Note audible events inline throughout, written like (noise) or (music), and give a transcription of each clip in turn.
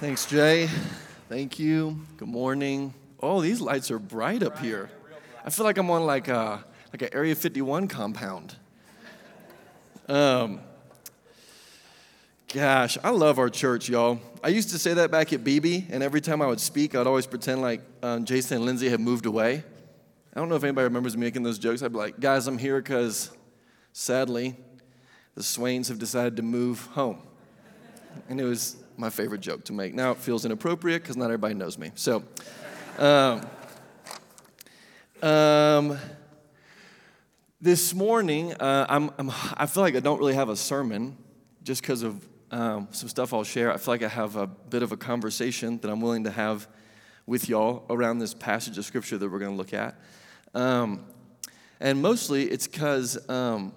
Thanks, Jay. Thank you. Good morning. Oh, these lights are bright up here. I feel like I'm on like a like an Area 51 compound. Um, gosh, I love our church, y'all. I used to say that back at BB, and every time I would speak, I'd always pretend like um, Jason and Lindsay had moved away. I don't know if anybody remembers me making those jokes. I'd be like, guys, I'm here because sadly, the Swains have decided to move home. And it was my favorite joke to make. Now it feels inappropriate because not everybody knows me. So, um, um, this morning, uh, I'm, I'm, i feel like I don't really have a sermon just because of um, some stuff I'll share. I feel like I have a bit of a conversation that I'm willing to have with y'all around this passage of scripture that we're going to look at. Um, and mostly it's because, um,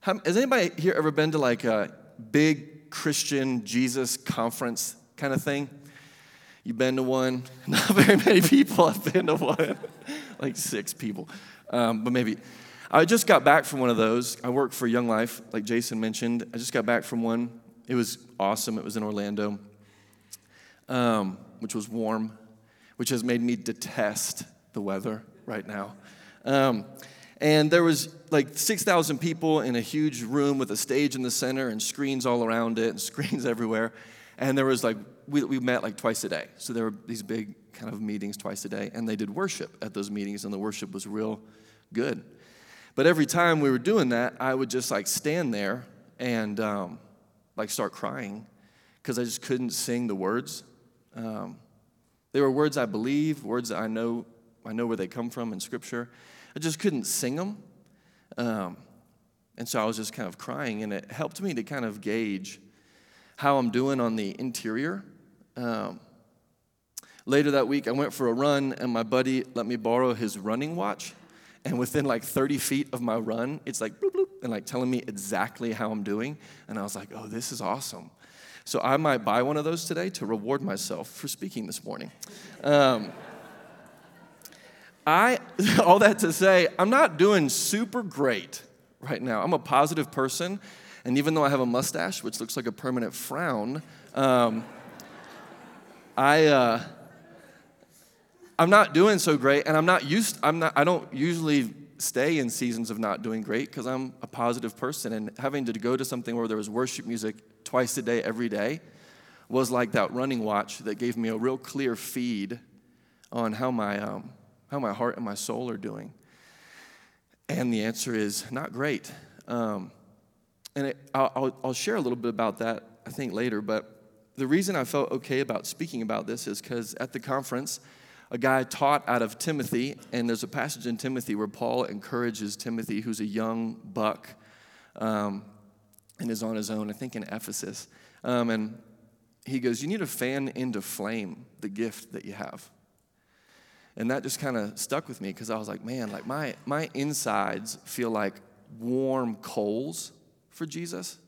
has anybody here ever been to like a big Christian Jesus conference kind of thing. You've been to one? (laughs) Not very many people have been to one, (laughs) like six people, um, but maybe. I just got back from one of those. I work for Young Life, like Jason mentioned. I just got back from one. It was awesome. It was in Orlando, um, which was warm, which has made me detest the weather right now. Um, and there was like 6,000 people in a huge room with a stage in the center and screens all around it and (laughs) screens everywhere. And there was like, we, we met like twice a day. So there were these big kind of meetings twice a day. And they did worship at those meetings, and the worship was real good. But every time we were doing that, I would just like stand there and um, like start crying because I just couldn't sing the words. Um, they were words I believe, words that I know, I know where they come from in Scripture. I just couldn't sing them. Um, and so I was just kind of crying, and it helped me to kind of gauge how I'm doing on the interior. Um, later that week, I went for a run, and my buddy let me borrow his running watch. And within like 30 feet of my run, it's like bloop, bloop, and like telling me exactly how I'm doing. And I was like, oh, this is awesome. So I might buy one of those today to reward myself for speaking this morning. Um, I, (laughs) all that to say, I'm not doing super great right now. I'm a positive person, and even though I have a mustache, which looks like a permanent frown, um, I, uh, I'm not doing so great, and I'm not used. I'm not. I don't usually stay in seasons of not doing great because I'm a positive person, and having to go to something where there was worship music twice a day, every day, was like that running watch that gave me a real clear feed on how my um, how my heart and my soul are doing? And the answer is not great. Um, and it, I'll, I'll share a little bit about that, I think, later. But the reason I felt okay about speaking about this is because at the conference, a guy taught out of Timothy, and there's a passage in Timothy where Paul encourages Timothy, who's a young buck um, and is on his own, I think in Ephesus. Um, and he goes, You need to fan into flame the gift that you have. And that just kind of stuck with me because I was like, man, like my, my insides feel like warm coals for Jesus.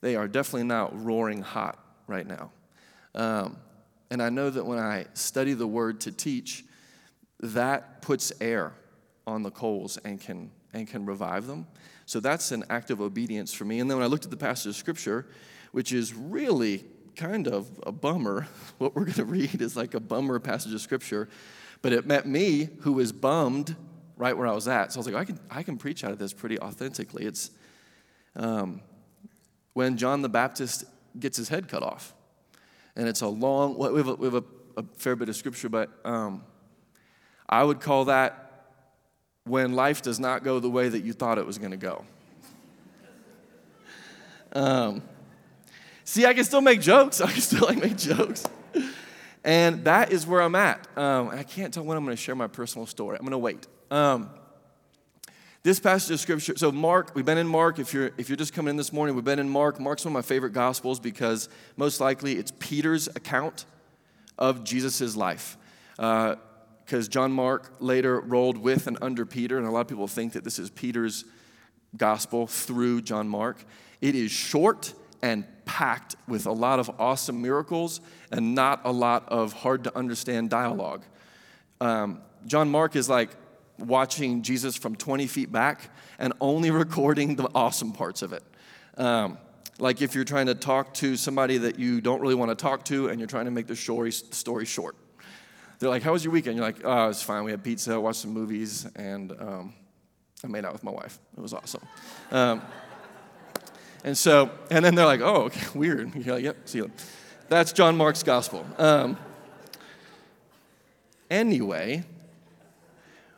They are definitely not roaring hot right now. Um, and I know that when I study the word to teach, that puts air on the coals and can, and can revive them. So that's an act of obedience for me. And then when I looked at the passage of scripture, which is really kind of a bummer, (laughs) what we're going (laughs) to read is like a bummer passage of scripture but it met me who was bummed right where I was at. So I was like, I can, I can preach out of this pretty authentically. It's um, when John the Baptist gets his head cut off. And it's a long, we have a, we have a, a fair bit of scripture, but um, I would call that when life does not go the way that you thought it was going to go. Um, see, I can still make jokes. (laughs) I can still like make jokes. And that is where I'm at. Um, I can't tell when I'm going to share my personal story. I'm going to wait. Um, this passage of scripture, so Mark, we've been in Mark. If you're, if you're just coming in this morning, we've been in Mark. Mark's one of my favorite gospels because most likely it's Peter's account of Jesus' life. Because uh, John Mark later rolled with and under Peter, and a lot of people think that this is Peter's gospel through John Mark. It is short and packed with a lot of awesome miracles and not a lot of hard to understand dialogue. Um, John Mark is like watching Jesus from 20 feet back and only (laughs) recording the awesome parts of it. Um, like if you're trying to talk to somebody that you don't really want to talk to and you're trying to make the story, story short. They're like, How was your weekend? You're like, Oh, it was fine. We had pizza, watched some movies, and um, I made out with my wife. It was awesome. And so, and then they're like, Oh, okay, (laughs) weird. You're like, Yep, see you. That's John Mark's gospel. Um, anyway,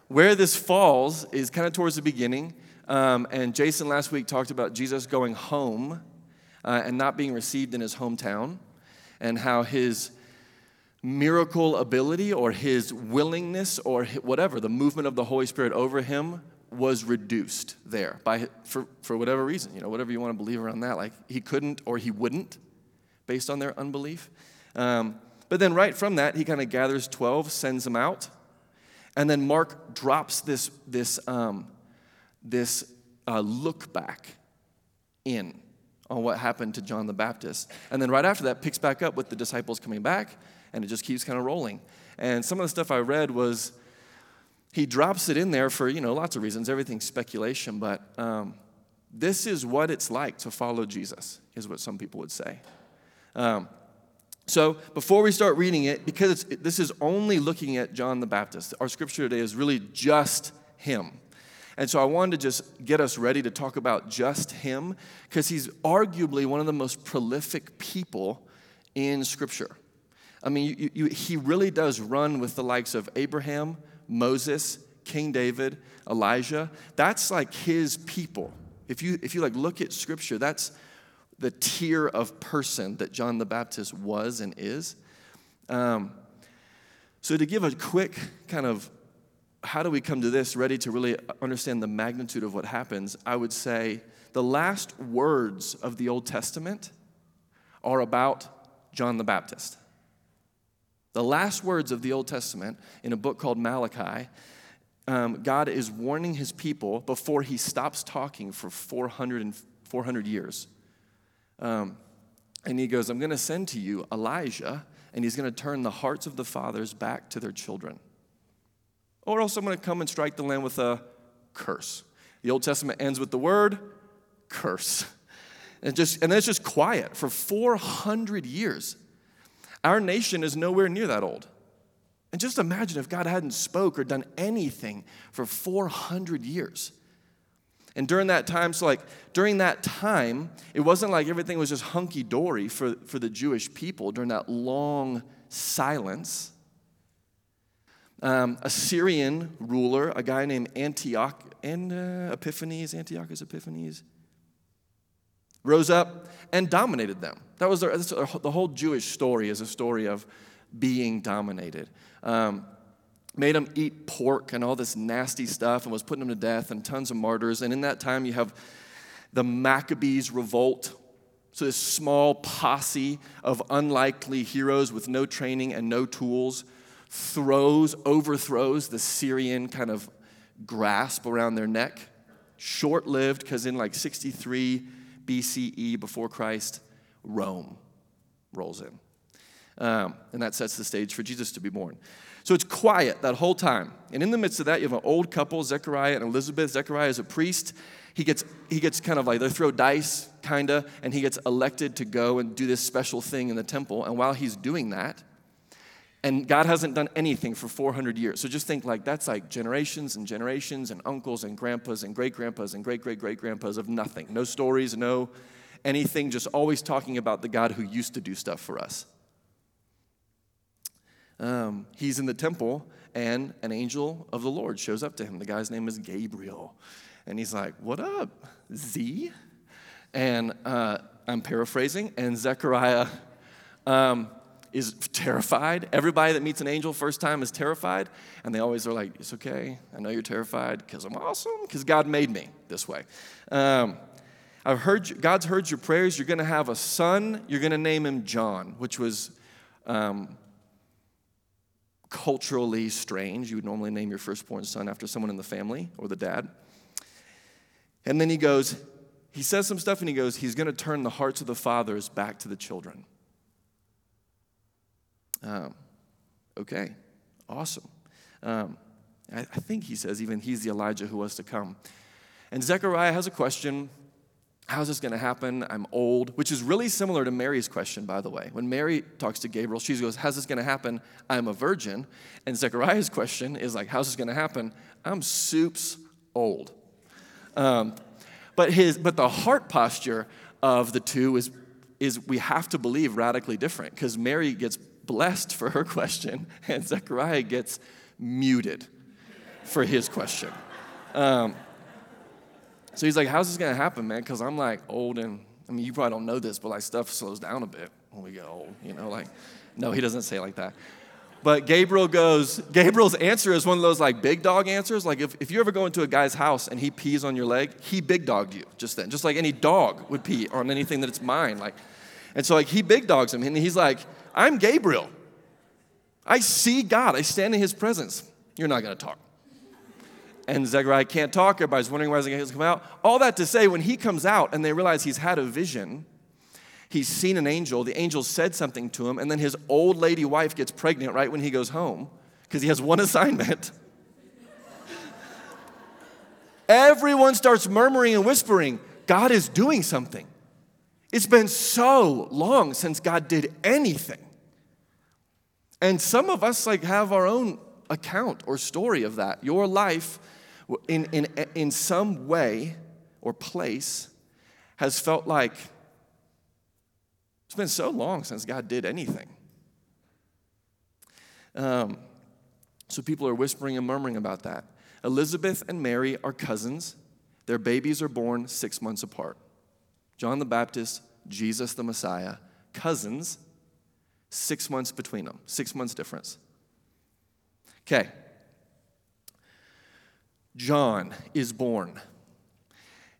where this falls is kind of towards the beginning. Um, and Jason last week talked about Jesus going home uh, and not being received in his hometown, and how his miracle ability or his willingness or whatever, the movement of the Holy Spirit over him was reduced there by for, for whatever reason, you know, whatever you want to believe around that. Like he couldn't or he wouldn't, based on their unbelief. Um, but then right from that, he kind of gathers 12, sends them out. And then Mark drops this, this, um, this uh, look back in on what happened to John the Baptist. And then right after that, picks back up with the disciples coming back, and it just keeps kind of rolling. And some of the stuff I read was he drops it in there for, you know, lots of reasons. Everything's speculation, but um, this is what it's like to follow Jesus, is what some people would say. Um, so before we start reading it, because this is only looking at John the Baptist, our scripture today is really just him. And so I wanted to just get us ready to talk about just him because he's arguably one of the most prolific people in Scripture. I mean, you, you, he really does run with the likes of Abraham, Moses, King David, Elijah. That's like his people. If you, if you like look at Scripture, that's the tier of person that John the Baptist was and is. Um, so, to give a quick kind of how do we come to this ready to really understand the magnitude of what happens? I would say the last words of the Old Testament are about John the Baptist. The last words of the Old Testament in a book called Malachi, um, God is warning his people before he stops talking for 400, and 400 years. Um, and he goes, I'm going to send to you Elijah, and he's going to turn the hearts of the fathers back to their children or else I'm going to come and strike the land with a curse. The Old Testament ends with the word curse. And, just, and then it's just quiet for 400 years. Our nation is nowhere near that old. And just imagine if God hadn't spoke or done anything for 400 years. And during that time, so like during that time, it wasn't like everything was just hunky dory for, for the Jewish people during that long silence um, a Syrian ruler, a guy named Antioch, and uh, Epiphanes, Antiochus Epiphanes, rose up and dominated them. That was their, the whole Jewish story is a story of being dominated. Um, made them eat pork and all this nasty stuff and was putting them to death and tons of martyrs. And in that time, you have the Maccabees revolt. So, this small posse of unlikely heroes with no training and no tools throws, overthrows the Syrian kind of grasp around their neck. Short lived, because in like 63 BCE, before Christ, Rome rolls in. Um, and that sets the stage for Jesus to be born. So it's quiet that whole time. And in the midst of that, you have an old couple, Zechariah and Elizabeth. Zechariah is a priest. He gets, he gets kind of like, they throw dice, kind of, and he gets elected to go and do this special thing in the temple. And while he's doing that, and God hasn't done anything for 400 years. So just think like that's like generations and generations and uncles and grandpas and great grandpas and great great great grandpas of nothing. No stories, no anything, just always talking about the God who used to do stuff for us. Um, he's in the temple, and an angel of the Lord shows up to him. The guy's name is Gabriel. And he's like, What up, Z? And uh, I'm paraphrasing, and Zechariah. Um, is terrified. Everybody that meets an angel first time is terrified, and they always are like, "It's okay. I know you're terrified because I'm awesome because God made me this way." Um, I've heard God's heard your prayers. You're going to have a son. You're going to name him John, which was um, culturally strange. You would normally name your firstborn son after someone in the family or the dad. And then he goes, he says some stuff, and he goes, he's going to turn the hearts of the fathers back to the children. Um, okay, awesome. Um, I, I think he says even he's the Elijah who was to come. And Zechariah has a question. How's this going to happen? I'm old, which is really similar to Mary's question, by the way. When Mary talks to Gabriel, she goes, How's this going to happen? I'm a virgin. And Zechariah's question is like, How's this going to happen? I'm soups old. Um, but, his, but the heart posture of the two is, is we have to believe radically different because Mary gets blessed for her question (laughs) and Zechariah gets muted for his question. Um, so he's like, How's this gonna happen, man? Because I'm like old and, I mean, you probably don't know this, but like stuff slows down a bit when we get old, you know? Like, no, he doesn't say like that. But Gabriel goes, Gabriel's answer is one of those like big dog answers. Like if, if you ever go into a guy's house and he pees on your leg, he big dogged you just then, just like any dog would pee on anything that it's mine. Like, and so like he big dogs him and he's like, I'm Gabriel. I see God. I stand in his presence. You're not gonna talk and Zechariah can't talk. Everybody's wondering why going to come out. All that to say, when he comes out and they realize he's had a vision, he's seen an angel, the angel said something to him, and then his old lady wife gets pregnant right when he goes home because he has one (laughs) assignment. Everyone starts murmuring and whispering, God is doing something. It's been so long since God did anything. And some of us like have our own account or story of that. Your life in, in, in some way or place has felt like it's been so long since God did anything. Um, so people are whispering and murmuring about that. Elizabeth and Mary are cousins. Their babies are born six months apart. John the Baptist, Jesus the Messiah, cousins, six months between them, six months difference. Okay, John is born.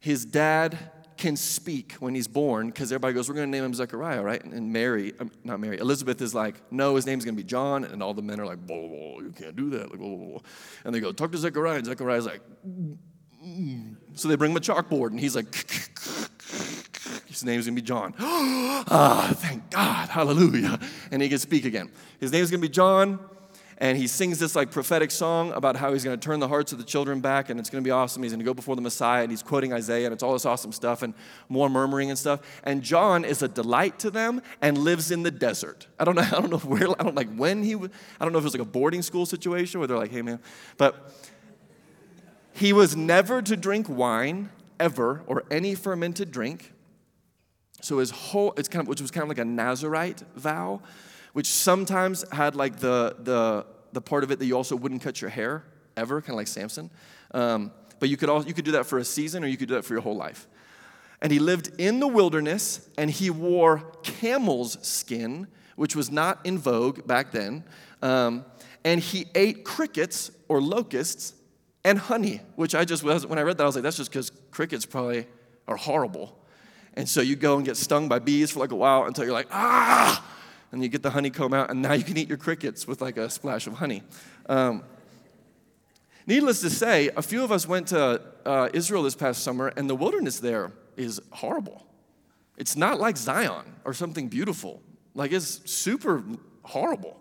His dad can speak when he's born because everybody goes, We're going to name him Zechariah, right? And Mary, um, not Mary, Elizabeth is like, No, his name's going to be John. And all the men are like, whoa, whoa, You can't do that. Like, whoa, whoa. And they go, Talk to Zechariah. And Zechariah's like, mm. So they bring him a chalkboard and he's like, (laughs) His name's to be John. (gasps) ah, thank God. Hallelujah. And he can speak again. His name's to be John and he sings this like prophetic song about how he's to turn the hearts of the children back and it's to be awesome he's to go before the messiah and he's quoting isaiah and it's all this awesome stuff and more murmuring and stuff and john is a delight to them and lives in the desert i don't know (laughs) i don't know where i don't like when he i don't know if it was like a boarding school situation where they're like hey man but he was never to drink wine ever or any fermented drink so his whole it's kind of which was kind of like a nazarite vow which sometimes had like the, the, the part of it that you also wouldn't cut your hair ever, kind of like Samson. Um, but you could, also, you could do that for a season or you could do that for your whole life. And he lived in the wilderness and he wore camel's skin, which was not in vogue back then. Um, and he ate crickets or locusts and honey, which I just, when I read that, I was like, that's just because crickets probably are horrible. And so you go and get stung by bees for like a while until you're like, ah, and you get the honeycomb out, and now you can eat your crickets with like a splash of honey. Um, needless to say, a few of us went to uh, Israel this past summer, and the wilderness there is horrible. It's not like Zion or something beautiful. Like it's super horrible.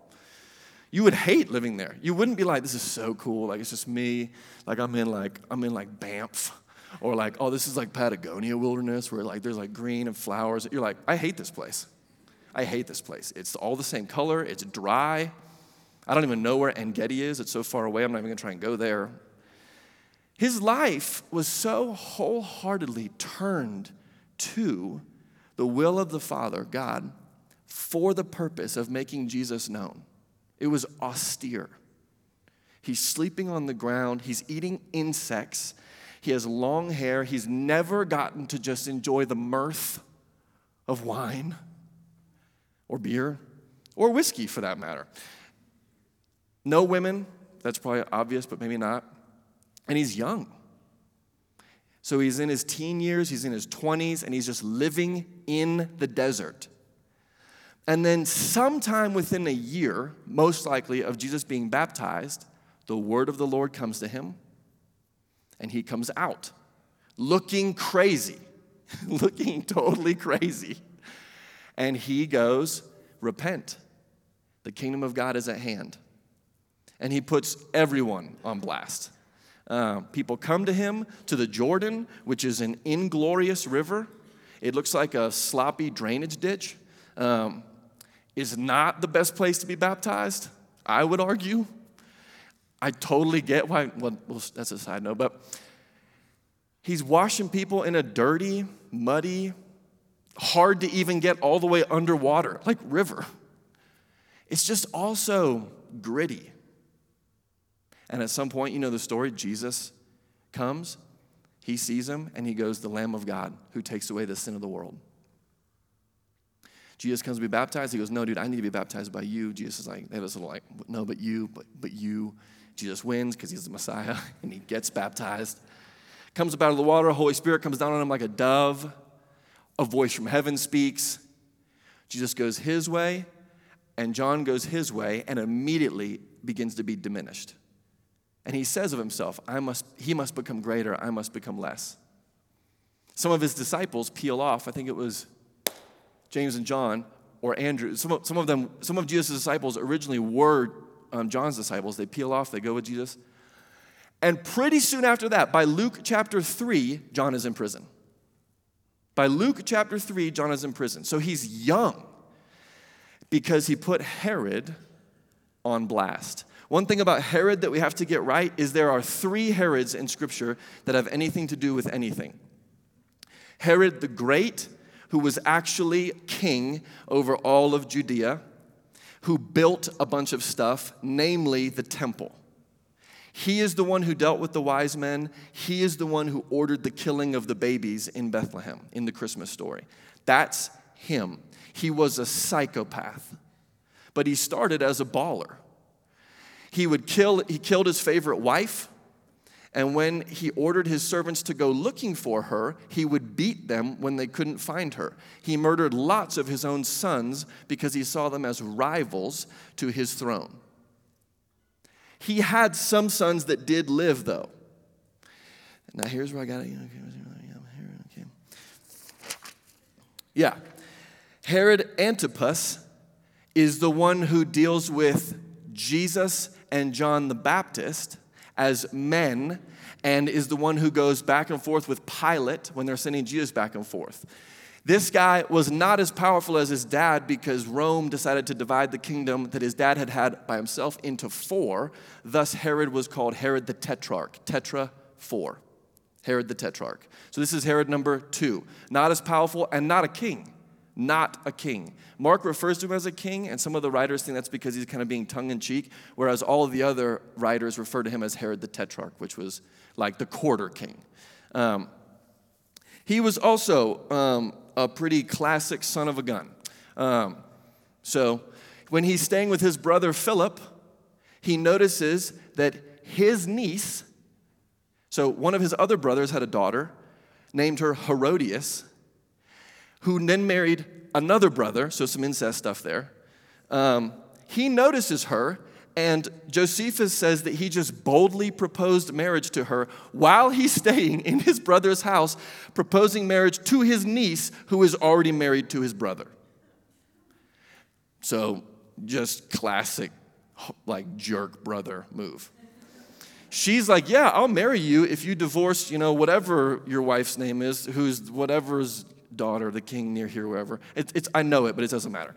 You would hate living there. You wouldn't be like, this is so cool. Like it's just me. Like I'm in like I'm in like Banff. Or like, oh, this is like Patagonia wilderness where like there's like green and flowers. You're like, I hate this place. I hate this place. It's all the same color, it's dry. I don't even know where En Gedi is. It's so far away, I'm not even gonna try and go there. His life was so wholeheartedly turned to the will of the Father, God, for the purpose of making Jesus known. It was austere. He's sleeping on the ground, he's eating insects, he has long hair, he's never gotten to just enjoy the mirth of wine or beer or whiskey for that matter. No women, that's probably obvious, but maybe not. And he's young. So he's in his teen years, he's in his 20s, and he's just living in the desert. And then, sometime within a year, most likely, of Jesus being baptized, the word of the Lord comes to him, and he comes out looking crazy, (laughs) looking totally crazy. And he goes, Repent. The kingdom of God is at hand. And he puts everyone on blast. Uh, people come to him to the Jordan, which is an inglorious river. It looks like a sloppy drainage ditch. Um, is not the best place to be baptized, I would argue. I totally get why, well, that's a side note, but he's washing people in a dirty, muddy, hard to even get all the way underwater, like river. It's just also gritty. And at some point, you know the story Jesus comes, he sees him, and he goes, The Lamb of God who takes away the sin of the world. Jesus comes to be baptized. He goes, No, dude, I need to be baptized by you. Jesus is like, they have this little like, No, but you, but, but you. Jesus wins because he's the Messiah (laughs) and he gets baptized. Comes up out of the water, Holy Spirit comes down on him like a dove. A voice from heaven speaks. Jesus goes his way, and John goes his way, and immediately begins to be diminished. And he says of himself, I must, he must become greater, I must become less. Some of his disciples peel off. I think it was James and John, or Andrew. Some of, some of them, some of Jesus' disciples originally were um, John's disciples. They peel off, they go with Jesus. And pretty soon after that, by Luke chapter 3, John is in prison. By Luke chapter 3, John is in prison. So he's young because he put Herod on blast. One thing about Herod that we have to get right is there are three Herods in Scripture that have anything to do with anything Herod the Great, who was actually king over all of Judea, who built a bunch of stuff, namely the temple. He is the one who dealt with the wise men. He is the one who ordered the killing of the babies in Bethlehem in the Christmas story. That's him. He was a psychopath, but he started as a baller. He would kill, he killed his favorite wife and when he ordered his servants to go looking for her, he would beat them when they couldn't find her. He murdered lots of his own sons because he saw them as rivals to his throne. He had some sons that did live, though. Now, here's where I got it. Yeah. Herod Antipas is the one who deals with Jesus and John the Baptist as men and is the one who goes back and forth with Pilate when they're sending Jesus back and forth. This guy was not as powerful as his dad because Rome decided to divide the kingdom that his dad had had by himself into four. Thus, Herod was called Herod the Tetrarch. Tetra, four. Herod the Tetrarch. So, this is Herod number two. Not as powerful and not a king not a king. Mark refers to him as a king, and some of the writers think that's because he's kind of being tongue in cheek, whereas all the other writers refer to him as Herod the Tetrarch, which was like the quarter king. Um, he was also um, a pretty classic son of a gun. Um, so when he's staying with his brother Philip, he notices that his niece, so one of his other brothers had a daughter, named her Herodias who then married another brother, so some incest stuff there. Um, he notices her, and Josephus says that he just boldly proposed marriage to her while he's (laughs) staying in his brother's house, proposing marriage to his niece, who is already married to his brother. So, just classic, like, jerk brother move. She's like, Yeah, I'll marry you if you divorce, you know, whatever your wife's name is, who's whatever's daughter, of the king near here, wherever. It, it's, I know it, but it doesn't matter.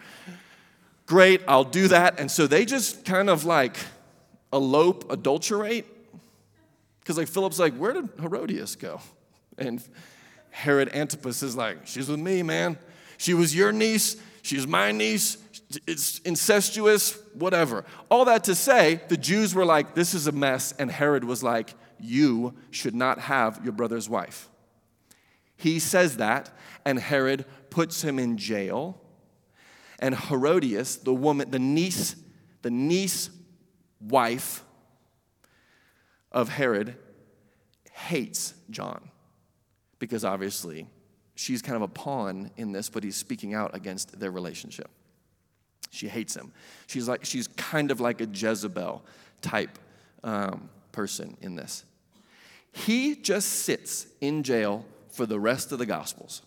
Great, I'll do that. And so they just kind of like elope, adulterate. Because like Philip's like, where did Herodias go? And Herod Antipas is like, she's with me, man. She was your niece. She's my niece. It's incestuous, whatever. All that to say, the Jews were like, this is a mess. And Herod was like, you should not have your brother's wife. He says that, and Herod puts him in jail. And Herodias, the woman, the niece, the niece wife of Herod, hates John because obviously she's kind of a pawn in this, but he's speaking out against their relationship. She hates him. She's like she's kind of like a Jezebel type um, person in this. He just sits in jail for the rest of the Gospels.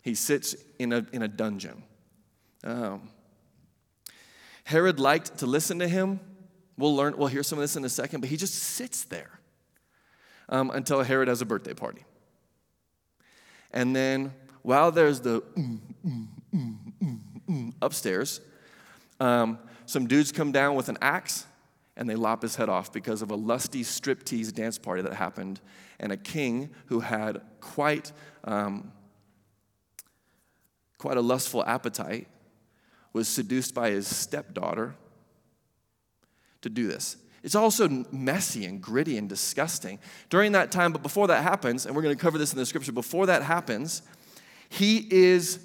He sits in a, in a dungeon. Um, Herod liked to listen to him. We'll learn, we'll hear some of this in a second, but he just sits there um, until Herod has a birthday party. And then while there's the mm, mm, mm, upstairs, um, some dudes come down with an axe and they lop his head off because of a lusty striptease dance party that happened. And a king who had quite, um, quite a lustful appetite was seduced by his stepdaughter to do this. It's also messy and gritty and disgusting. During that time, but before that happens, and we're going to cover this in the scripture, before that happens, he is,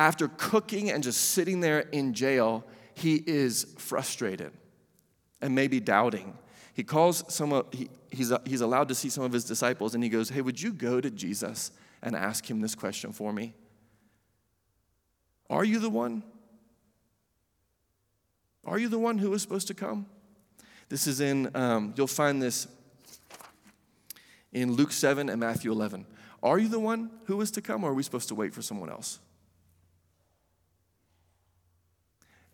after cooking and just sitting there in jail, he is frustrated and maybe doubting. He calls some of, he, he's, he's allowed to see some of his disciples and he goes, Hey, would you go to Jesus and ask him this question for me? Are you the one? Are you the one who was supposed to come? This is in, um, you'll find this in Luke 7 and Matthew 11. Are you the one who was to come, or are we supposed to wait for someone else?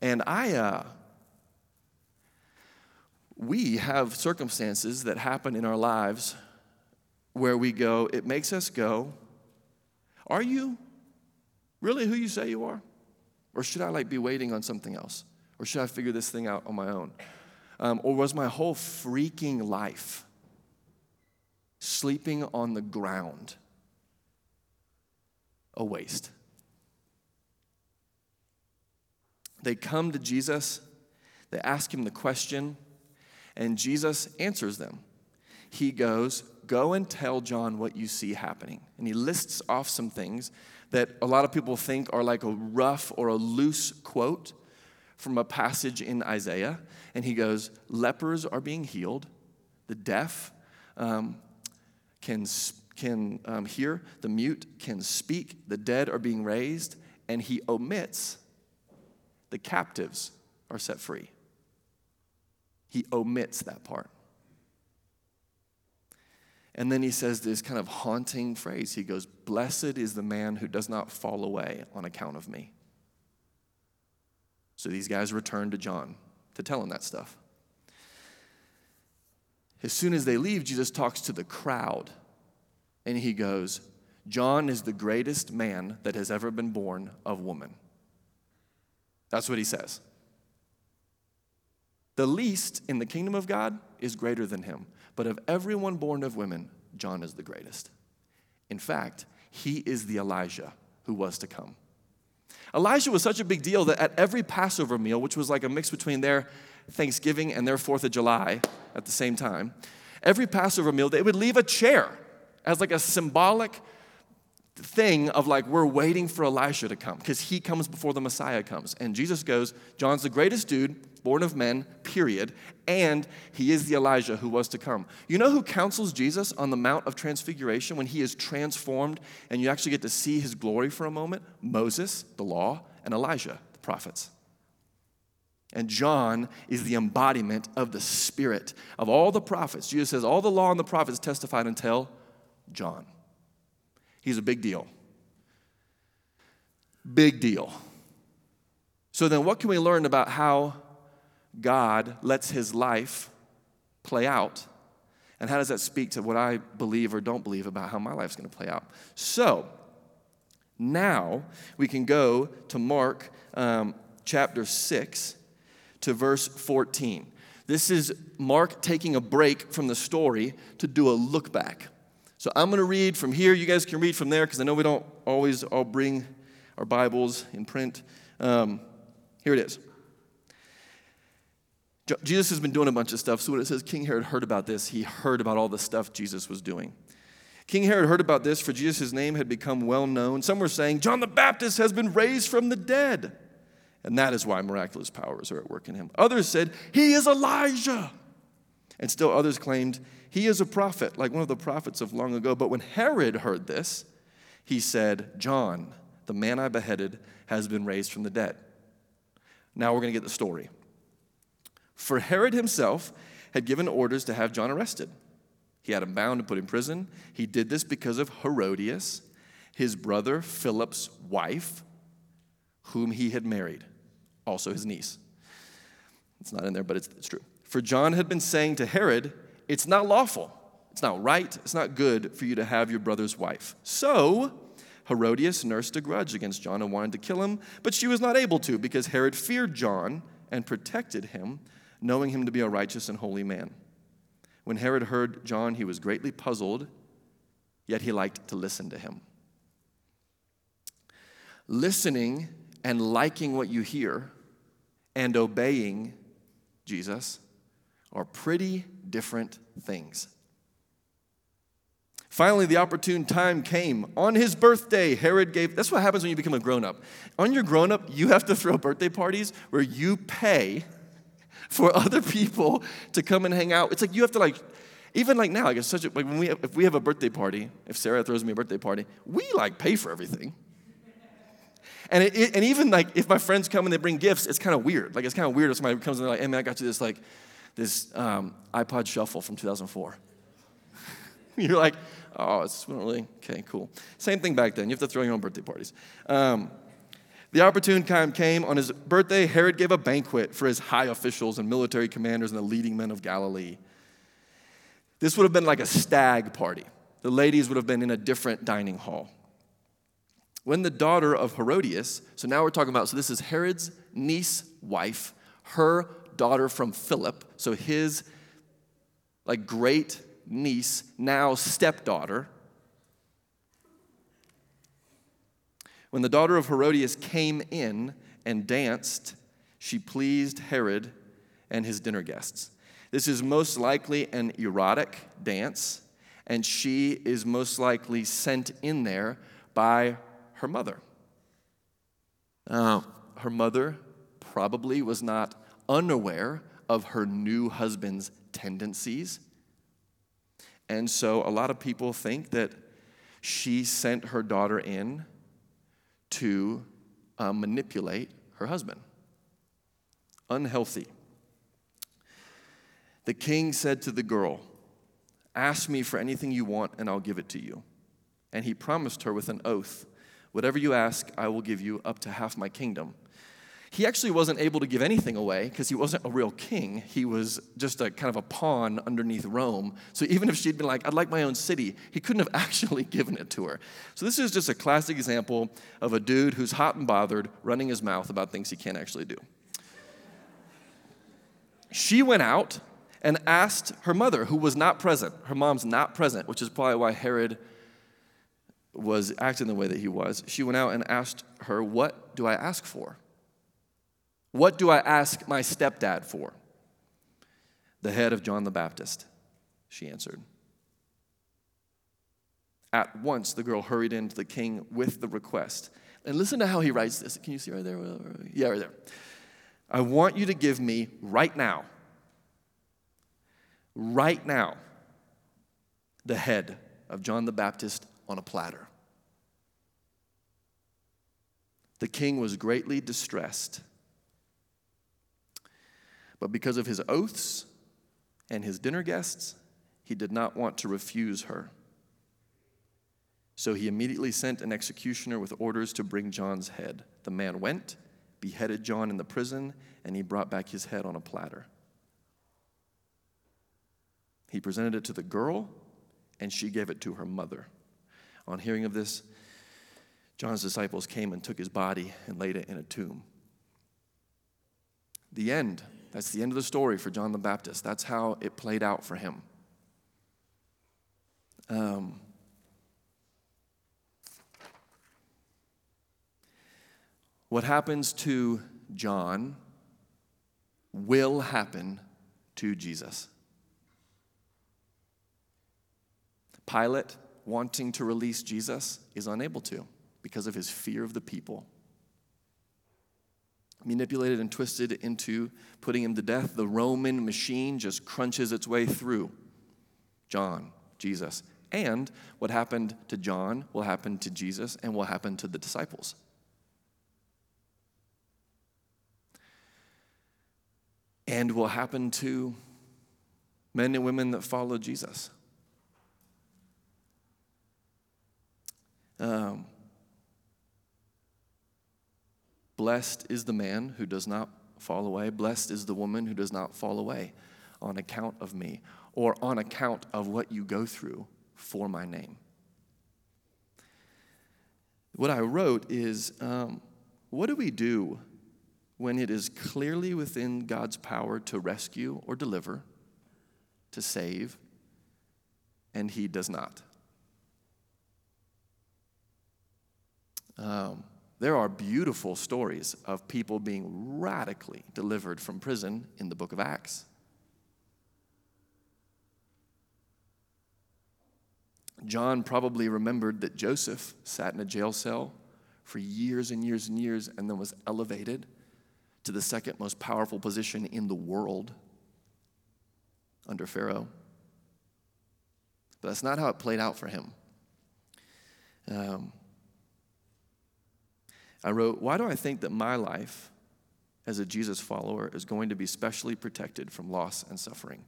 And I, uh, we have circumstances that happen in our lives where we go, it makes us go, Are you really who you say you are? Or should I like be waiting on something else? Or should I figure this thing out on my own? Um, or was my whole freaking life sleeping on the ground a waste? They come to Jesus, they ask him the question, and Jesus answers them. He goes, Go and tell John what you see happening. And he lists off some things that a lot of people think are like a rough or a loose quote from a passage in Isaiah. And he goes, Lepers are being healed, the deaf um, can, can um, hear, the mute can speak, the dead are being raised, and he omits the captives are set free. He omits that part. And then he says this kind of haunting phrase. He goes, Blessed is the man who does not fall away on account of me. So these guys return to John to tell him that stuff. As soon as they leave, Jesus talks to the crowd and he goes, John is the greatest man that has ever been born of woman. That's what he says. The least in the kingdom of God is greater than him. But of everyone born of women, John is the greatest. In fact, he is the Elijah who was to come. Elijah was such a big deal that at every Passover meal, which was like a mix between their Thanksgiving and their Fourth of July at the same time, every Passover meal, they would leave a chair as like a symbolic thing of like we're waiting for Elisha to come because he comes before the Messiah comes. And Jesus goes, John's the greatest dude, born of men, period, and he is the Elijah who was to come. You know who counsels Jesus on the Mount of Transfiguration when he is transformed and you actually get to see his glory for a moment? Moses, the law, and Elijah, the prophets. And John is the embodiment of the spirit of all the prophets. Jesus says, All the law and the prophets testified until John. He's a big deal. Big deal. So then, what can we learn about how God lets his life play out? And how does that speak to what I believe or don't believe about how my life's going to play out? So, now we can go to Mark um, chapter 6 to verse 14. This is Mark taking a break from the story to do a look back. So I'm going to read from here. You guys can read from there because I know we don't always all bring our Bibles in print. Um, here it is. Jesus has been doing a bunch of stuff. So when it says King Herod heard about this, he heard about all the stuff Jesus was doing. King Herod heard about this, for Jesus' name had become well known. Some were saying, John the Baptist has been raised from the dead. And that is why miraculous powers are at work in him. Others said, He is Elijah. And still others claimed he is a prophet, like one of the prophets of long ago. But when Herod heard this, he said, John, the man I beheaded, has been raised from the dead. Now we're going to get the story. For Herod himself had given orders to have John arrested. He had him bound and put in prison. He did this because of Herodias, his brother Philip's wife, whom he had married, also his niece. It's not in there, but it's, it's true. For John had been saying to Herod, it's not lawful. It's not right. It's not good for you to have your brother's wife. So, Herodias nursed a grudge against John and wanted to kill him, but she was not able to because Herod feared John and protected him, knowing him to be a righteous and holy man. When Herod heard John, he was greatly puzzled, yet he liked to listen to him. Listening and liking what you hear and obeying Jesus are pretty different things. Finally, the opportune time came. On his birthday, Herod gave. That's what happens when you become a grown up. On your grown up, you have to throw birthday parties where you pay for (laughs) other people to come and hang out. It's like you have to like, even like now, like such a like when we if we have a birthday party, if Sarah throws me a birthday party, we like pay for everything. And, it, it, and even like if my friends come and they bring gifts, it's kind of weird. Like it's kind of weird if somebody comes and they're like, "Hey man, I got you this like this um, iPod Shuffle from 2004." (laughs) You're like, Oh, it's really, okay, cool. Same thing back then. You have to throw your own birthday parties. Um, the opportune time came. On his birthday, Herod gave a banquet for his high officials and military commanders and the leading men of Galilee. This would have been like a stag party. The ladies would have been in a different dining hall. When the daughter of Herodias, so now we're talking about, so this is Herod's niece wife, her daughter from Philip, so his like great niece, now stepdaughter. When the daughter of Herodias came in and danced, she pleased Herod and his dinner guests. This is most likely an erotic dance, and she is most likely sent in there by her mother. Uh, her mother probably was not unaware of her new husband's tendencies and so a lot of people think that she sent her daughter in to uh, manipulate her husband. Unhealthy. The king said to the girl, Ask me for anything you want, and I'll give it to you. And he promised her with an oath, Whatever you ask, I will give you up to half my kingdom he actually wasn't able to give anything away because he wasn't a real king. He was just a kind of a pawn underneath Rome. So even if she'd been like, I'd like my own city, he couldn't have (laughs) actually given it to her. So this is just a classic example of a dude who's hot and bothered, running his mouth about things he can't actually do. She went out and asked her mother, who was not present. Her mom's not present, which is probably why Herod was acting the way that he was. She went out and asked her, What do I ask for? What do I ask my stepdad for? The head of John the Baptist, she answered. At once, the girl hurried into the king with the request. And listen to how he writes this. Can you see right there? Yeah, right there. I want you to give me right now, right now, the head of John the Baptist on a platter. The king was greatly distressed but because of his oaths and his dinner guests, he did not want to refuse her. So he immediately sent an executioner with orders to bring John's head. The man went, beheaded John in the prison, and he brought back his head on a platter. He presented it to the girl, and she gave it to her mother. On hearing of this, John's disciples came and took his body and laid it in a tomb. The end that's the end of the story for John the Baptist. That's how it played out for him. Um, what happens to John will happen to Jesus. Pilate, wanting to release Jesus, is unable to because of his fear of the people manipulated and twisted into putting him to death. The Roman machine just crunches its way through John, Jesus. And what happened to John will happen to Jesus and will happen to the disciples. And will happen to men and women that follow Jesus. Um, Blessed is the man who does not fall away. Blessed is the woman who does not fall away on account of me. or on account of what you go through for my name. What I wrote is um, what do we do when it is clearly within God's power to rescue or deliver, to save, and He does not? Um, there are beautiful stories of people being radically delivered from prison in the book of Acts. John probably remembered that Joseph sat in a jail cell for years and years and years and then was elevated to the second most powerful position in the world under Pharaoh. But that's not how it played out for him. Um, I wrote, Why do I think that my life as a Jesus follower is going to be specially protected from loss and suffering?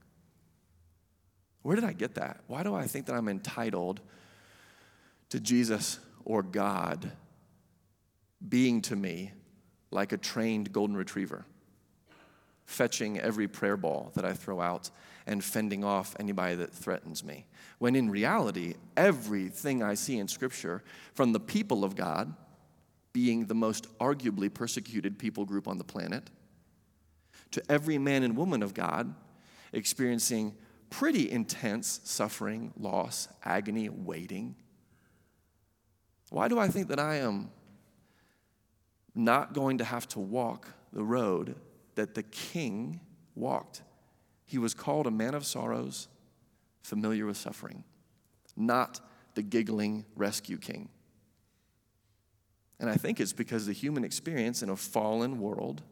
Where did I get that? Why do I think that I'm entitled to Jesus or God being to me like a trained golden retriever, fetching every prayer ball that I throw out and fending off anybody that threatens me? When in reality, everything I see in Scripture from the people of God, being the most arguably persecuted people group on the planet, to every man and woman of God experiencing pretty intense suffering, loss, agony, waiting. Why do I think that I am not going to have to walk the road that the king walked? He was called a man of sorrows, familiar with suffering, not the giggling rescue king. And I think it's because the human experience in a fallen world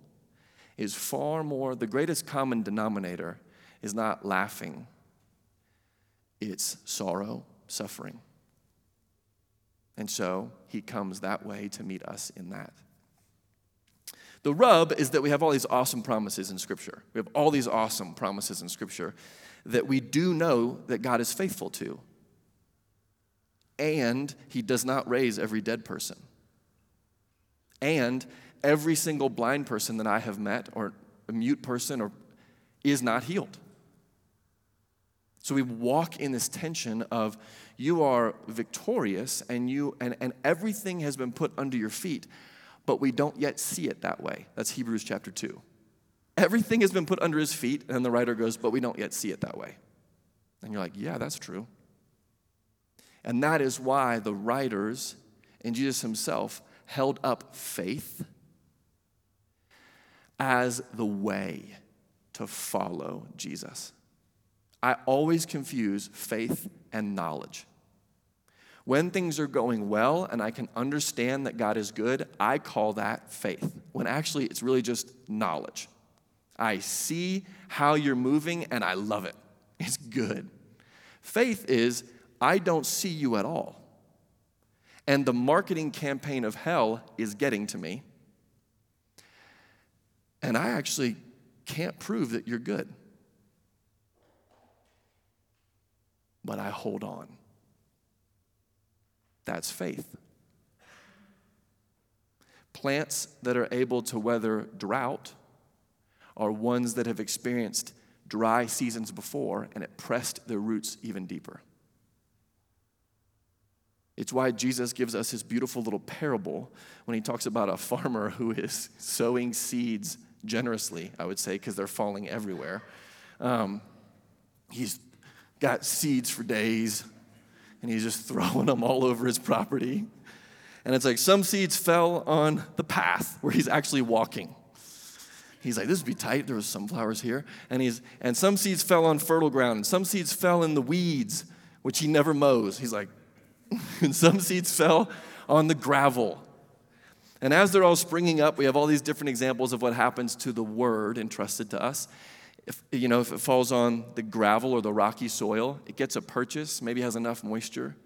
is far more, the greatest common denominator is not laughing, it's sorrow, suffering. And so he comes that way to meet us in that. The rub is that we have all these awesome promises in Scripture. We have all these awesome promises in Scripture that we do know that God is faithful to. And he does not raise every dead person. And every single blind person that I have met, or a mute person, or is not healed. So we walk in this tension of you are victorious and you and, and everything has been put under your feet, but we don't yet see it that way. That's Hebrews chapter 2. Everything has been put under his feet, and the writer goes, but we don't yet see it that way. And you're like, yeah, that's true. And that is why the writers and Jesus himself held up faith as the way to follow Jesus. I always confuse faith and knowledge. When things are going well and I can understand that God is good, I call that faith, when actually it's really just knowledge. I see how you're moving and I love it. It's good. Faith is, I don't see you at all. And the marketing campaign of hell is getting to me. And I actually can't prove that you're good. but I hold on. That's faith. Plants that are able to weather drought are ones that have experienced dry seasons before and it pressed their roots even deeper. It's why Jesus gives us his beautiful little parable when he talks about a farmer who is sowing seeds generously, I would say, because they're falling everywhere. Um, he's got seeds for days, and he's just (laughs) throwing them all over his property. And it's like some seeds fell on the path where he's actually walking. He's like, this would be tight. There was sunflowers here. And, he's, and some seeds fell on fertile ground, and some seeds fell in the weeds, which he never mows. He's like, and (laughs) some seeds fell on the gravel. And as they're all springing up, we have all these different examples of what happens to the word entrusted to us. If, you know, if it falls on the gravel or the rocky soil, it gets a purchase, maybe has enough moisture,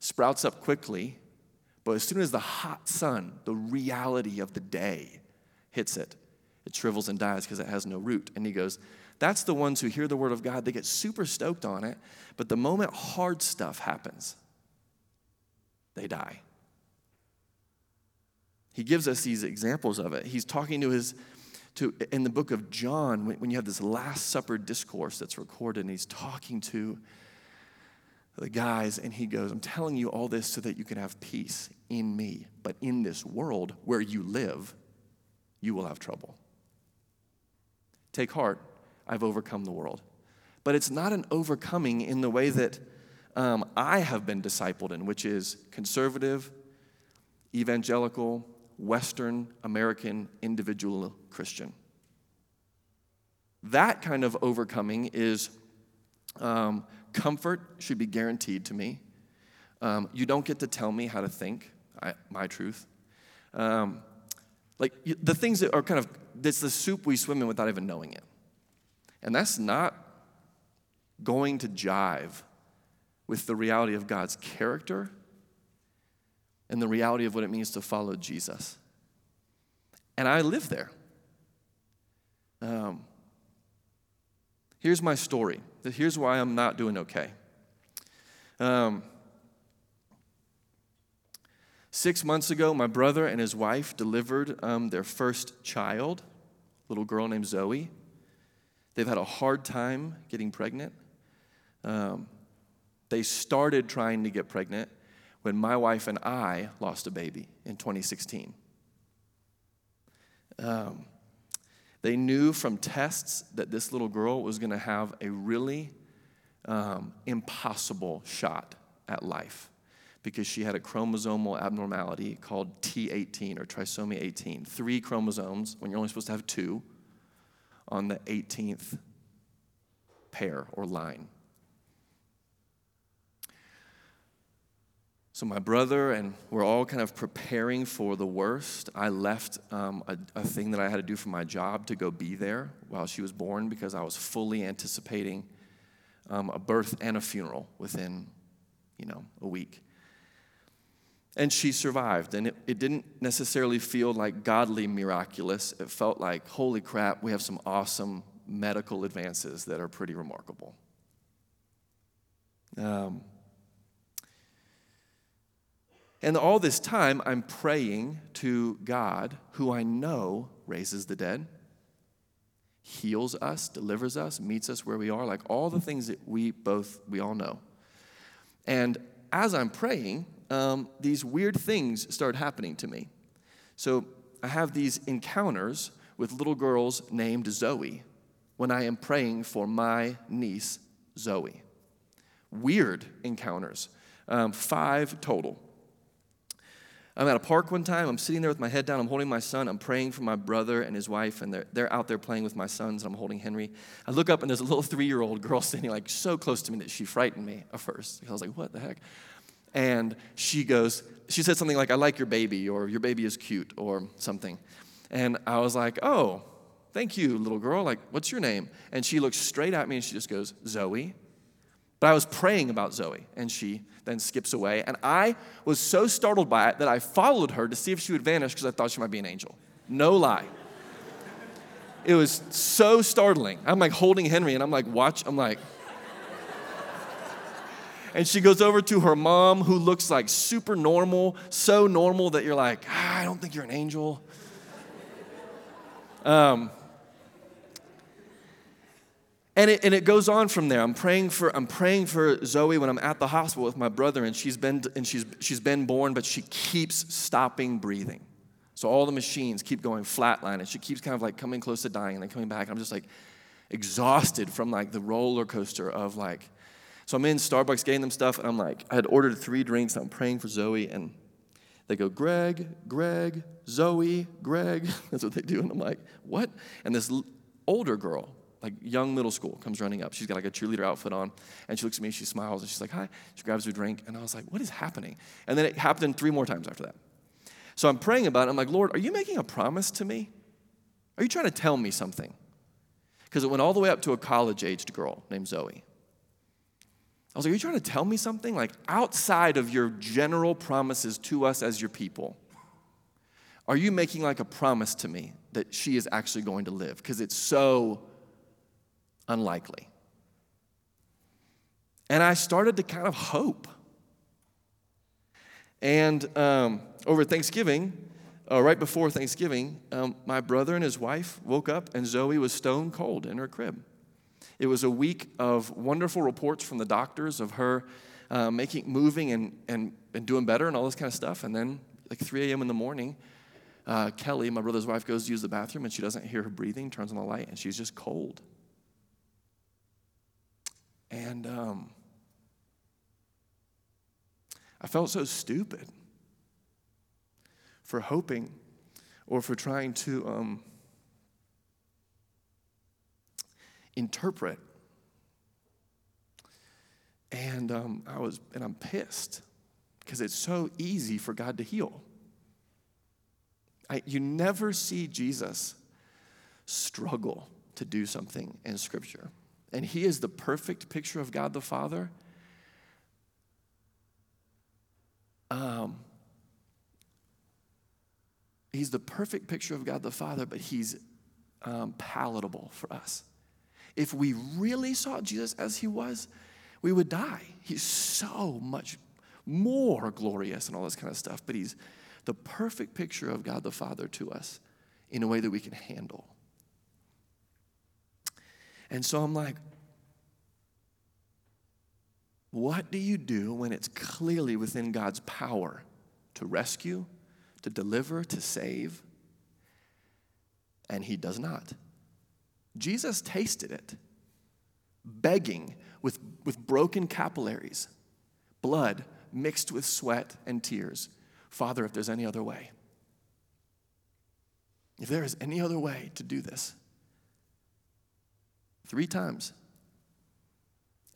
sprouts up quickly, but as soon as the hot sun, the reality of the day, hits it, it shrivels and dies because it has no root. And he goes, That's the ones who hear the word of God, they get super stoked on it, but the moment hard stuff happens, they die. He gives us these examples of it. He's talking to his to in the book of John, when, when you have this Last Supper discourse that's recorded, and he's talking to the guys, and he goes, I'm telling you all this so that you can have peace in me. But in this world where you live, you will have trouble. Take heart, I've overcome the world. But it's not an overcoming in the way that um, I have been discipled in, which is conservative, evangelical, Western American individual Christian. That kind of overcoming is um, comfort should be guaranteed to me. Um, you don't get to tell me how to think, I, my truth. Um, like the things that are kind of, it's the soup we swim in without even knowing it. And that's not going to jive with the reality of God's character and the reality of what it means to follow Jesus. And I live there. Um, here's my story. Here's why I'm not doing okay. Um, six months ago, my brother and his wife delivered um, their first child, little girl named Zoe. They've had a hard time getting pregnant. Um, they started trying to get pregnant when my wife and I lost a baby in 2016. Um, they knew from tests that this little girl was going to have a really um, impossible shot at life because she had a chromosomal abnormality called T18 or trisomy 18. Three chromosomes when you're only supposed to have two on the 18th pair or line. So, my brother and we're all kind of preparing for the worst. I left um, a, a, thing that I had to do for my job to go be there while she was born because I was fully anticipating um, a birth and a funeral within, you know, a week. And she survived. And it, it didn't necessarily feel like godly miraculous. It felt like, holy crap, we have some awesome medical advances that are pretty remarkable. Um, and all this time, I'm praying to God, who I know raises the dead, heals us, delivers us, meets us where we are, like all the things that we both, we all know. And as I'm praying, um, these weird things start happening to me. So I have these encounters with little girls named Zoe when I am praying for my niece, Zoe. Weird encounters, um, five total. I'm at a park one time. I'm sitting there with my head down. I'm holding my son. I'm praying for my brother and his wife, and they're, they're out there playing with my sons, and I'm holding Henry. I look up, and there's a little (laughs) three year old girl standing like so close to me that she frightened me at first. I was like, what the heck? And she goes, she said something like, I like your baby, or your baby is cute, or something. And I was like, oh, thank you, little girl. Like, what's your name? And she looks straight at me and she just goes, Zoe. But I was praying about Zoe, and she then skips away. And I was so startled by it that I followed her to see if she would vanish because I thought she might be an angel. No lie. It was so startling. I'm like holding Henry, and I'm like, watch, I'm like, and she goes over to her mom, who looks like super normal, so normal that you're like, ah, I don't think you're an angel. Um, and it, and it goes on from there. I'm praying for I'm praying for Zoe when I'm at the hospital with my brother, and she's been and she's she's been born, but she keeps stopping breathing. So all the machines keep going flatline, and she keeps kind of like coming close to dying and then coming back. I'm just like exhausted from like the roller coaster of like. So I'm in Starbucks getting them stuff, and I'm like, I had ordered three drinks. I'm praying for Zoe, and they go, Greg, Greg, Zoe, Greg. (laughs) That's what they do, and I'm like, what? And this older girl like young middle school, comes running up. She's got like a cheerleader outfit on, and she looks at me, and she smiles, and she's like, hi. She grabs her drink, and I was like, what is happening? And then it happened three more times after that. So I'm praying about it. I'm like, Lord, are you making a promise to me? Are you trying to tell me something? Because it went all the way up to a college aged girl named Zoe. I was like, Are you trying to tell me something? Like, outside of your general promises to us as your people, are you making like a promise to me that she is actually going to live? Because it's so unlikely. And I started to kind of hope. And um, over Thanksgiving, uh, right before Thanksgiving, um, my brother and his wife woke up and Zoe was stone cold in her crib. It was a week of wonderful reports from the doctors of her uh, making, moving and, and, and doing better and all this kind of stuff. And then, like 3 a.m. in the morning, uh, Kelly, my brother's wife, goes to use the bathroom and she doesn't hear her breathing, turns on the light, and she's just cold. And um, I felt so stupid for hoping or for trying to um, interpret. And um, I was, and I'm pissed because it's so easy for God to heal. I, you never see Jesus struggle to do something in Scripture. And he is the perfect picture of God the Father. Um, he's the perfect picture of God the Father, but he's um, palatable for us. If we really saw Jesus as he was, we would die. He's so much more glorious and all this kind of stuff, but he's the perfect picture of God the Father to us in a way that we can handle. And so I'm like, what do you do when it's clearly within God's power to rescue, to deliver, to save? And He does not. Jesus tasted it, begging with, with broken capillaries, blood mixed with sweat and tears Father, if there's any other way, if there is any other way to do this, three times.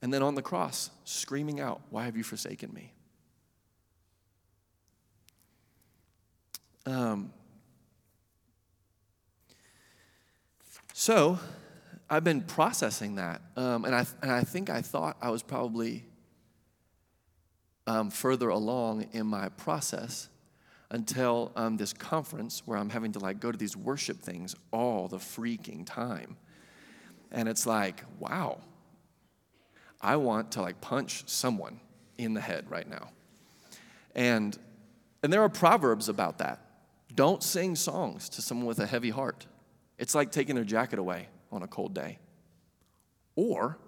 And then on the cross, screaming out, Why have you forsaken me? Um, so I've been processing that. Um, and, I, and I think I thought I was probably um, further along in my process until um, this conference where I'm having to like go to these worship things all the freaking time. And it's like, wow, I want to like punch someone in the head right now. And and there are proverbs about that. Don't sing songs to someone with a heavy heart. It's like taking their jacket away on a cold day. Or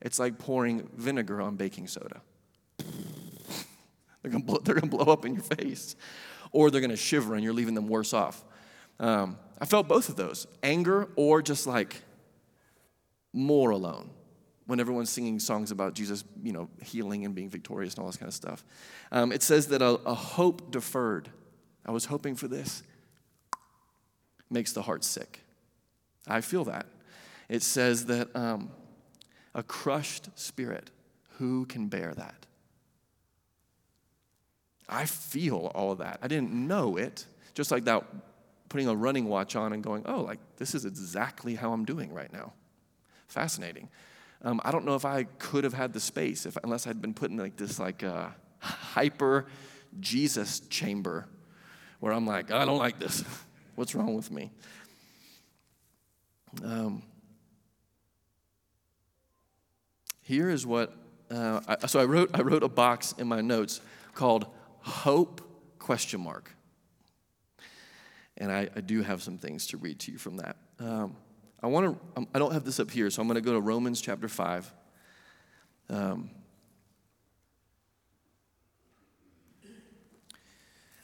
it's like pouring vinegar on baking soda. They're gonna, blow, they're gonna blow up in your face, or they're gonna shiver and you're leaving them worse off. Um, I felt both of those anger or just like more alone when everyone's singing songs about Jesus, you know, healing and being victorious and all this kind of stuff. Um, it says that a, a hope deferred, I was hoping for this, makes the heart sick. I feel that. It says that um, a crushed spirit, who can bear that? I feel all of that. I didn't know it, just like that putting a running watch on and going, oh, like this is exactly how I'm doing right now. Fascinating. Um, I don't know if I could have had the space if, unless I'd been put in like this like uh, hyper Jesus chamber where I'm like, I don't like this. (laughs) What's wrong with me? Um, here is what. Uh, I, so I wrote. I wrote a box in my notes called hope question mark and I, I, do have some things to read to you from that um, i want to um, i don't have this up here so i'm going to go to romans chapter 5 um,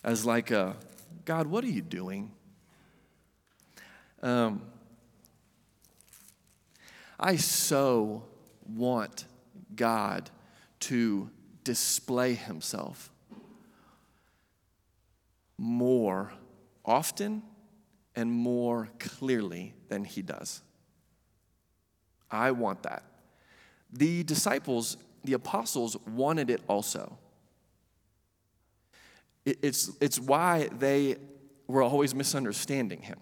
as like a, god what are you doing? Um, i so want god to display himself more often and more clearly than he does. I want that. The disciples, the apostles, wanted it also. It's, it's why they were always misunderstanding him.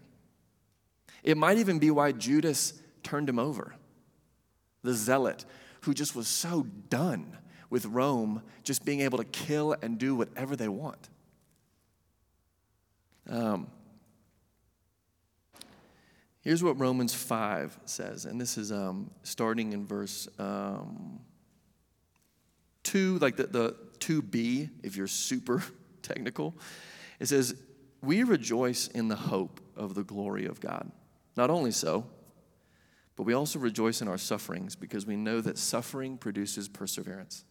It might even be why Judas turned him over, the zealot who just was so done with Rome just being able to kill and do whatever they want. Um, here's what Romans 5 says, and this is um, starting in verse um, 2, like the, the 2b, if you're super (laughs) technical. It says, we rejoice in the hope of the glory of God. Not only so, but we also rejoice in our sufferings because we know that suffering produces perseverance.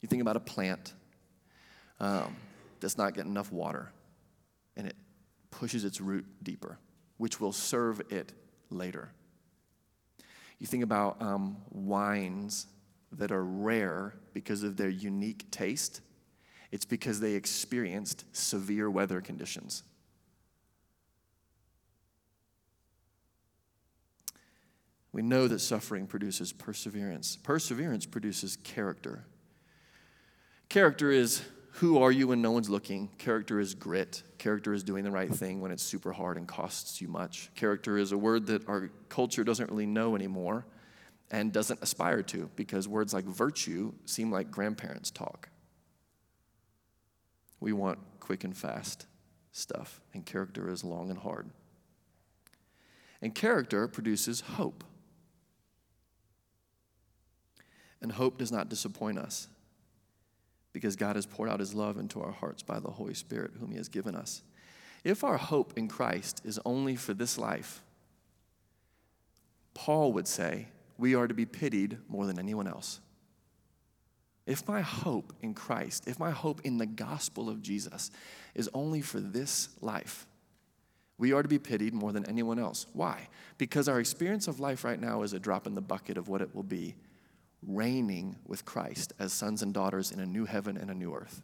You think about a plant um, does not get enough water and it pushes its root deeper, which will serve it later. You think about um, wines that are rare because of their unique taste, it's because they experienced severe weather conditions. We know that suffering produces perseverance. Perseverance produces character. Character is who are you when no one's looking? Character is grit. Character is doing the right thing when it's super hard and costs you much. Character is a word that our culture doesn't really know anymore and doesn't aspire to because words like virtue seem like grandparents' talk. We want quick and fast stuff, and character is long and hard. And character produces hope. And hope does not disappoint us because God has poured out his love into our hearts by the Holy Spirit, whom he has given us. If our hope in Christ is only for this life, Paul would say, we are to be pitied more than anyone else. If my hope in Christ, if my hope in the gospel of Jesus is only for this life, we are to be pitied more than anyone else. Why? Because our experience of life right now is a drop in the bucket of what it will be reigning with Christ as sons and daughters in a new heaven and a new earth.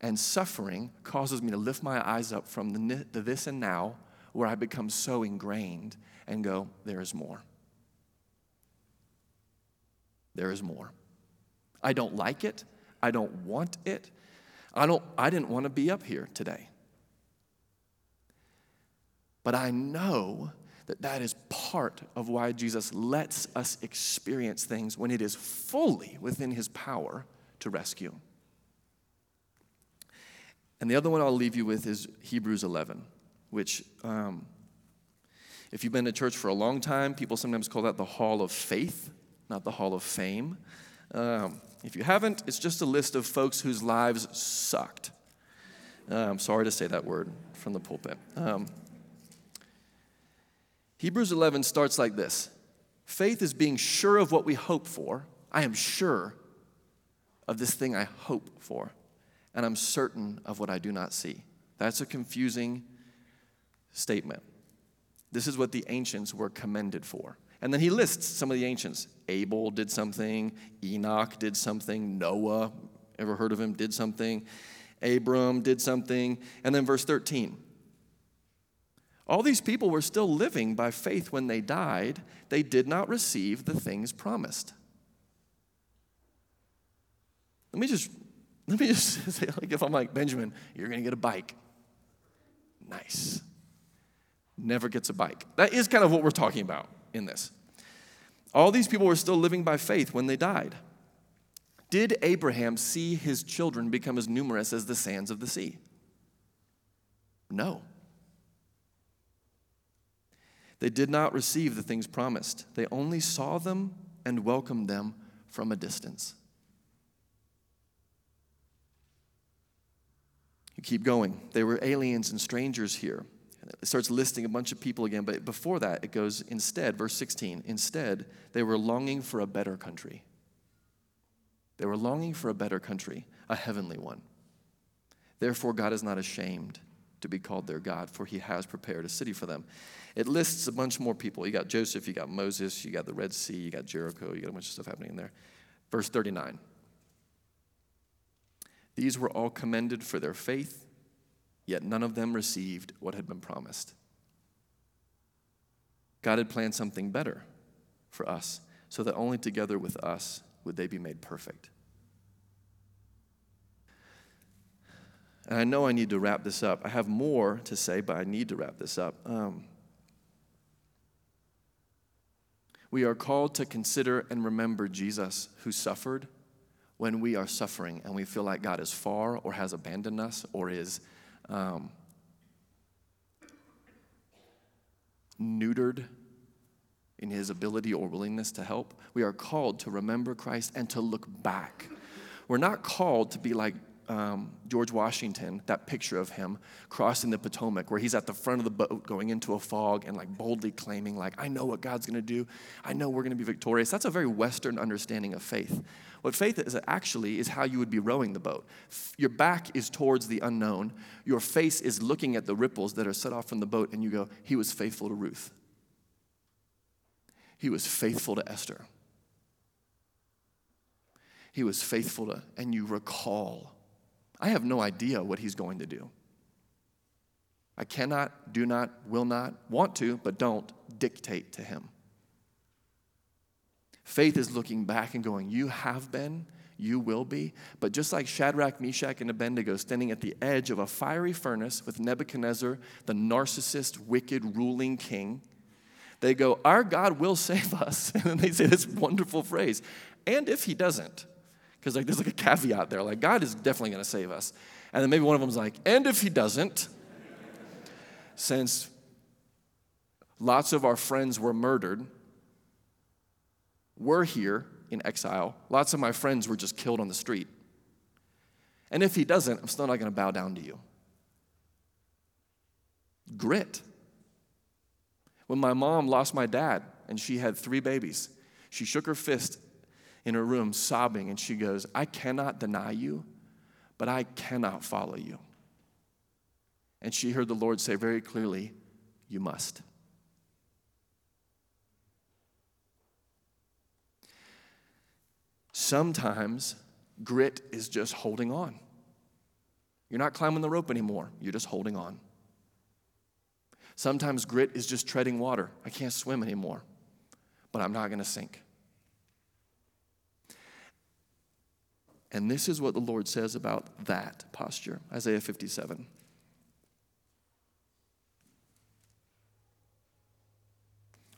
And suffering causes me to lift my eyes up from the, the this and now, where I become so ingrained and go, there is more. There is more. I don't like it. I don't want it. I, don't, I didn't want to be up here today. But I know that that is part of why Jesus lets us experience things when it is fully within his power to rescue. And the other one I'll leave you with is Hebrews 11, which, um, if you've been to church for a long time, people sometimes call that the hall of faith, not the hall of fame. Um, if you haven't, it's just a list of folks whose lives sucked. I'm sorry to say that word from the pulpit. Hebrews 11 starts like this Faith is being sure of what we hope for. I am sure of this thing I hope for, and I'm certain of what I do not see. That's a confusing statement. This is what the ancients were commended for. And then he lists some of the ancients. Abel did something, Enoch did something, Noah, ever heard of him, did something, Abram did something. And then verse 13 all these people were still living by faith when they died. They did not receive the things promised. Let me just (laughs) let me just say, like if I'm like Benjamin, you're gonna get a bike. Nice. Never gets a bike. That is kind of what we're talking about in this. All these people were still living by faith when they died. Did Abraham see his children become as numerous as the sands of the sea? No. They did not receive the things promised, they only saw them and welcomed them from a distance. You keep going. They were aliens and strangers here. It starts listing a bunch of people again, but before that, it goes instead, verse 16. Instead, they were longing for a better country. They were longing for a better country, a heavenly one. Therefore, God is not ashamed to be called their God, for he has prepared a city for them. It lists a bunch more people. You got Joseph, you got Moses, you got the Red Sea, you got Jericho, you got a bunch of stuff happening in there. Verse 39. These were all commended for their faith, yet none of them received what had been promised. God had planned something better for us, so that only together with us would they be made perfect. And I know I need to wrap this up. I have more to say, but I need to wrap this up. Um, we are called to consider and remember Jesus who suffered when we are suffering and we feel like God is far or has abandoned us or is um, neutered in his ability or willingness to help. We are called to remember Christ and to look back. We're not called to be like um, George Washington, that picture of him crossing the Potomac, where he's at the front of the boat going into a fog and like boldly claiming, like, I know what God's gonna do. I know we're gonna be victorious. That's a very Western understanding of faith. What faith is actually is how you would be rowing the boat. Your back is towards the unknown, your face is looking at the ripples that are set off from the boat, and you go, He was faithful to Ruth. He was faithful to Esther. He was faithful to, and you recall. I have no idea what he's going to do. I cannot, do not, will not, want to, but don't dictate to him. Faith is looking back and going, You have been, you will be. But just like Shadrach, Meshach, and Abednego standing at the edge of a fiery furnace with Nebuchadnezzar, the narcissist, wicked, ruling king, they go, Our God will (laughs) save us. (laughs) And then they say this wonderful phrase, and if he doesn't, because like there's like a caveat there, like God is definitely going to save us. And then maybe one of them's like, and if he doesn't, since lots of our friends were murdered, we're here in exile. Lots of my friends were just killed on the street. And if he doesn't, I'm still not going to bow down to you. Grit. When my mom lost my dad and she had three babies, she shook her fist in her room sobbing, and she goes, I cannot deny you, but I cannot follow you. And she heard the Lord say very clearly, You must. Sometimes grit is just holding on. You're not climbing the rope anymore, you're just holding on. Sometimes grit is just treading water. I can't swim anymore, but I'm not going to sink. And this is what the Lord says about that posture Isaiah 57.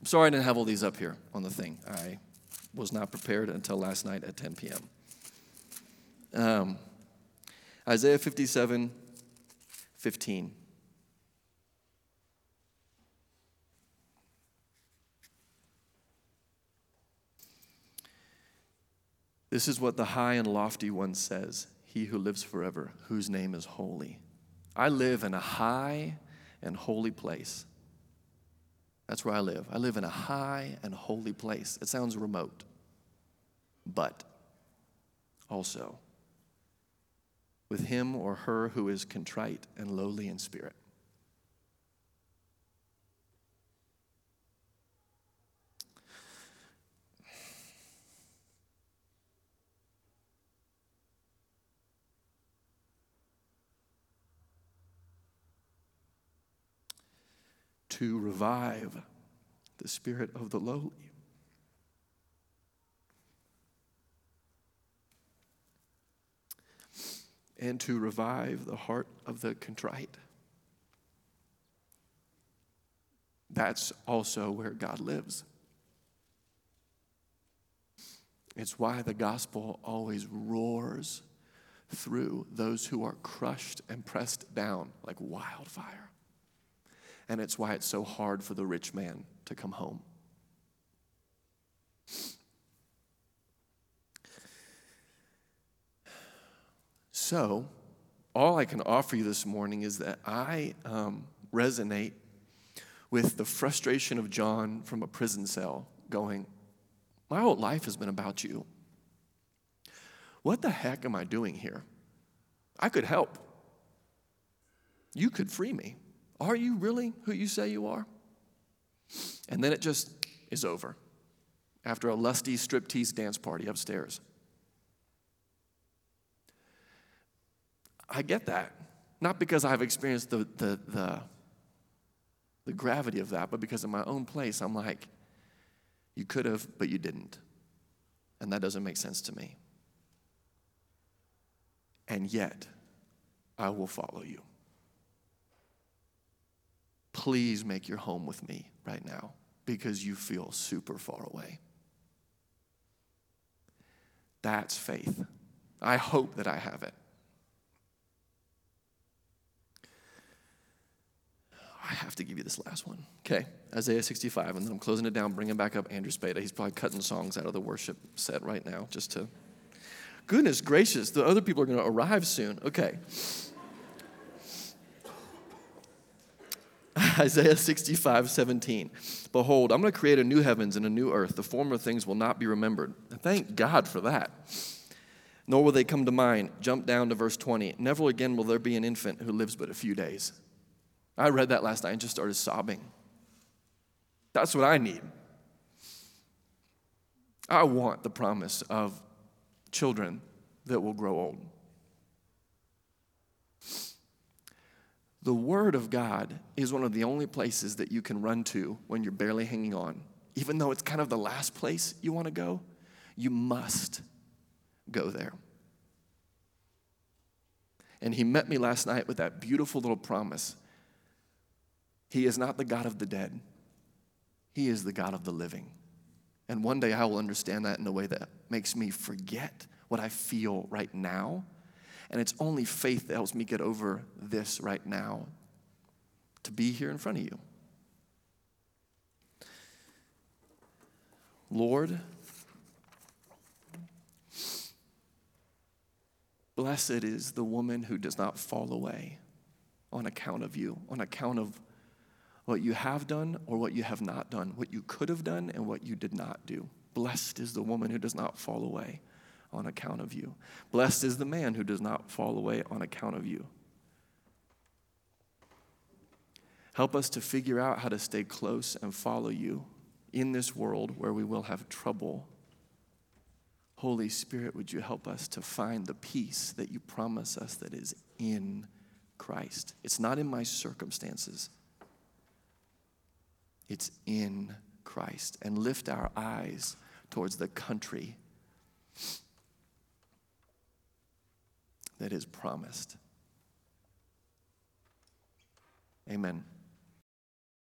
I'm sorry I didn't have all these up here on the thing. I was not prepared until last night at 10 p.m. Um, Isaiah 57 15. This is what the high and lofty one says He who lives forever, whose name is holy. I live in a high and holy place. That's where I live. I live in a high and holy place. It sounds remote, but also with him or her who is contrite and lowly in spirit. To revive the spirit of the lowly. And to revive the heart of the contrite. That's also where God lives. It's why the gospel always roars through those who are crushed and pressed down like wildfire and it's why it's so hard for the rich man to come home. So, all I can offer you this morning is that I um, resonate with the frustration of John from a prison cell going, My whole life has been about you. What the heck am I doing here? I could help. You could free me. Are you really who you say you are? And then it just is over after a lusty striptease dance party upstairs. I get that. Not because I've experienced the, the, the, the gravity of that, but because in my own place, I'm like, you could have, but you didn't. And that doesn't make sense to me. And yet, I will follow you please make your home with me right now because you feel super far away. That's faith. I hope that I have it. I have to give you this last one. Okay, Isaiah 65, and then I'm closing it down, bringing back up Andrew Spada. He's probably cutting songs out of the worship set right now just to Goodness gracious, the other people are going to arrive soon. Okay. (laughs) Isaiah 65, 17. Behold, I'm going to create a new heavens and a new earth. The former things will not be remembered. Thank God for that. Nor will they come to mind. Jump down to verse 20. Never again will there be an infant who lives but a few days. I read that last night and just started sobbing. That's what I need. I want the promise of children that will grow old. The Word of God is one of the only places that you can run to when you're barely hanging on. Even though it's kind of the last place you want to go, you must go there. And He met me last night with that beautiful little promise He is not the God of the dead, He is the God of the living. And one day I will understand that in a way that makes me forget what I feel right now. And it's only faith that helps me get over this right now to be here in front of you. Lord, blessed is the woman who does not fall away on account of you, on account of what you have done or what you have not done, what you could have done and what you did not do. Blessed is the woman who does not fall away on account of you. Blessed is the man who does not fall away on account of you. Help us to figure out how to stay close and follow you in this world where we will have trouble. Holy Spirit, would you help us to find the peace that you promise us that is in Christ? It's not in my circumstances, it's in Christ. And lift our eyes towards the country that is promised. Amen.